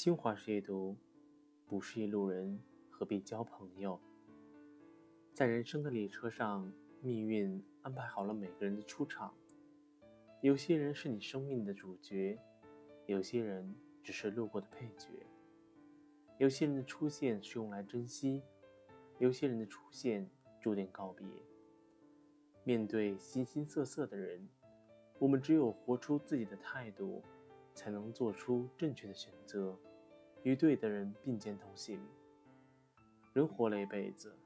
新华社阅读，不是一路人，何必交朋友？在人生的列车上，命运安排好了每个人的出场。有些人是你生命的主角，有些人只是路过的配角。有些人的出现是用来珍惜，有些人的出现注定告别。面对形形色色的人，我们只有活出自己的态度，才能做出正确的选择，与对的人并肩同行。人活了一辈子，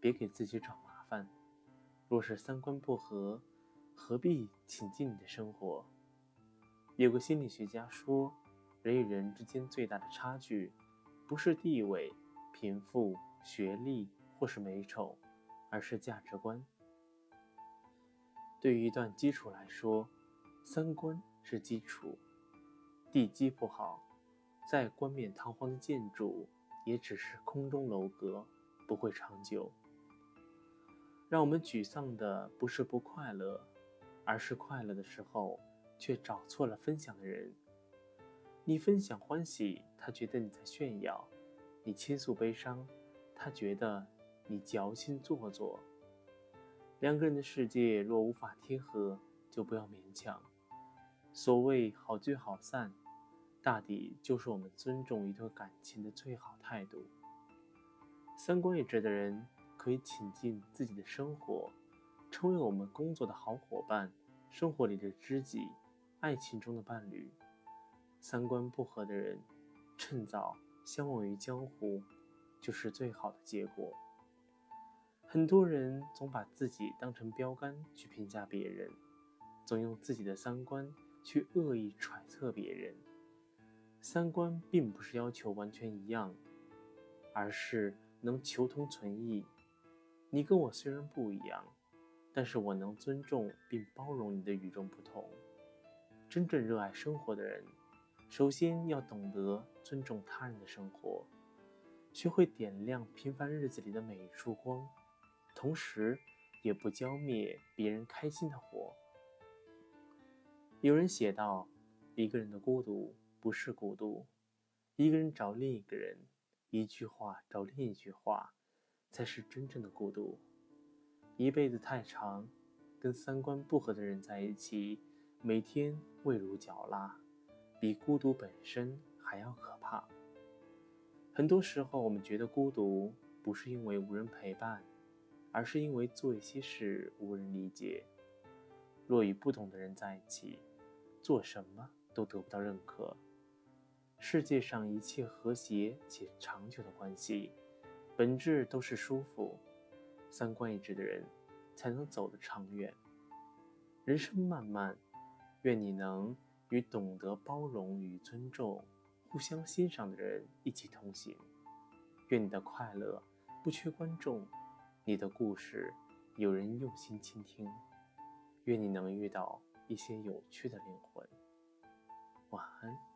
别给自己找麻烦。若是三观不合，何必请进你的生活？有个心理学家说，人与人之间最大的差距。不是地位、贫富、学历或是美丑，而是价值观。对于一段基础来说，三观是基础。地基不好，再冠冕堂皇的建筑也只是空中楼阁，不会长久。让我们沮丧的不是不快乐，而是快乐的时候却找错了分享的人。你分享欢喜，他觉得你在炫耀；你倾诉悲伤，他觉得你矫情做作。两个人的世界若无法贴合，就不要勉强。所谓好聚好散，大抵就是我们尊重一段感情的最好态度。三观一致的人，可以请进自己的生活，成为我们工作的好伙伴，生活里的知己，爱情中的伴侣。三观不合的人，趁早相忘于江湖，就是最好的结果。很多人总把自己当成标杆去评价别人，总用自己的三观去恶意揣测别人。三观并不是要求完全一样，而是能求同存异。你跟我虽然不一样，但是我能尊重并包容你的与众不同。真正热爱生活的人。首先要懂得尊重他人的生活，学会点亮平凡日子里的每一束光，同时也不浇灭别人开心的火。有人写道：“一个人的孤独不是孤独，一个人找另一个人，一句话找另一句话，才是真正的孤独。”一辈子太长，跟三观不合的人在一起，每天味如嚼蜡。比孤独本身还要可怕。很多时候，我们觉得孤独不是因为无人陪伴，而是因为做一些事无人理解。若与不懂的人在一起，做什么都得不到认可。世界上一切和谐且长久的关系，本质都是舒服。三观一致的人，才能走得长远。人生漫漫，愿你能。与懂得包容与尊重、互相欣赏的人一起同行。愿你的快乐不缺观众，你的故事有人用心倾听。愿你能遇到一些有趣的灵魂。晚安。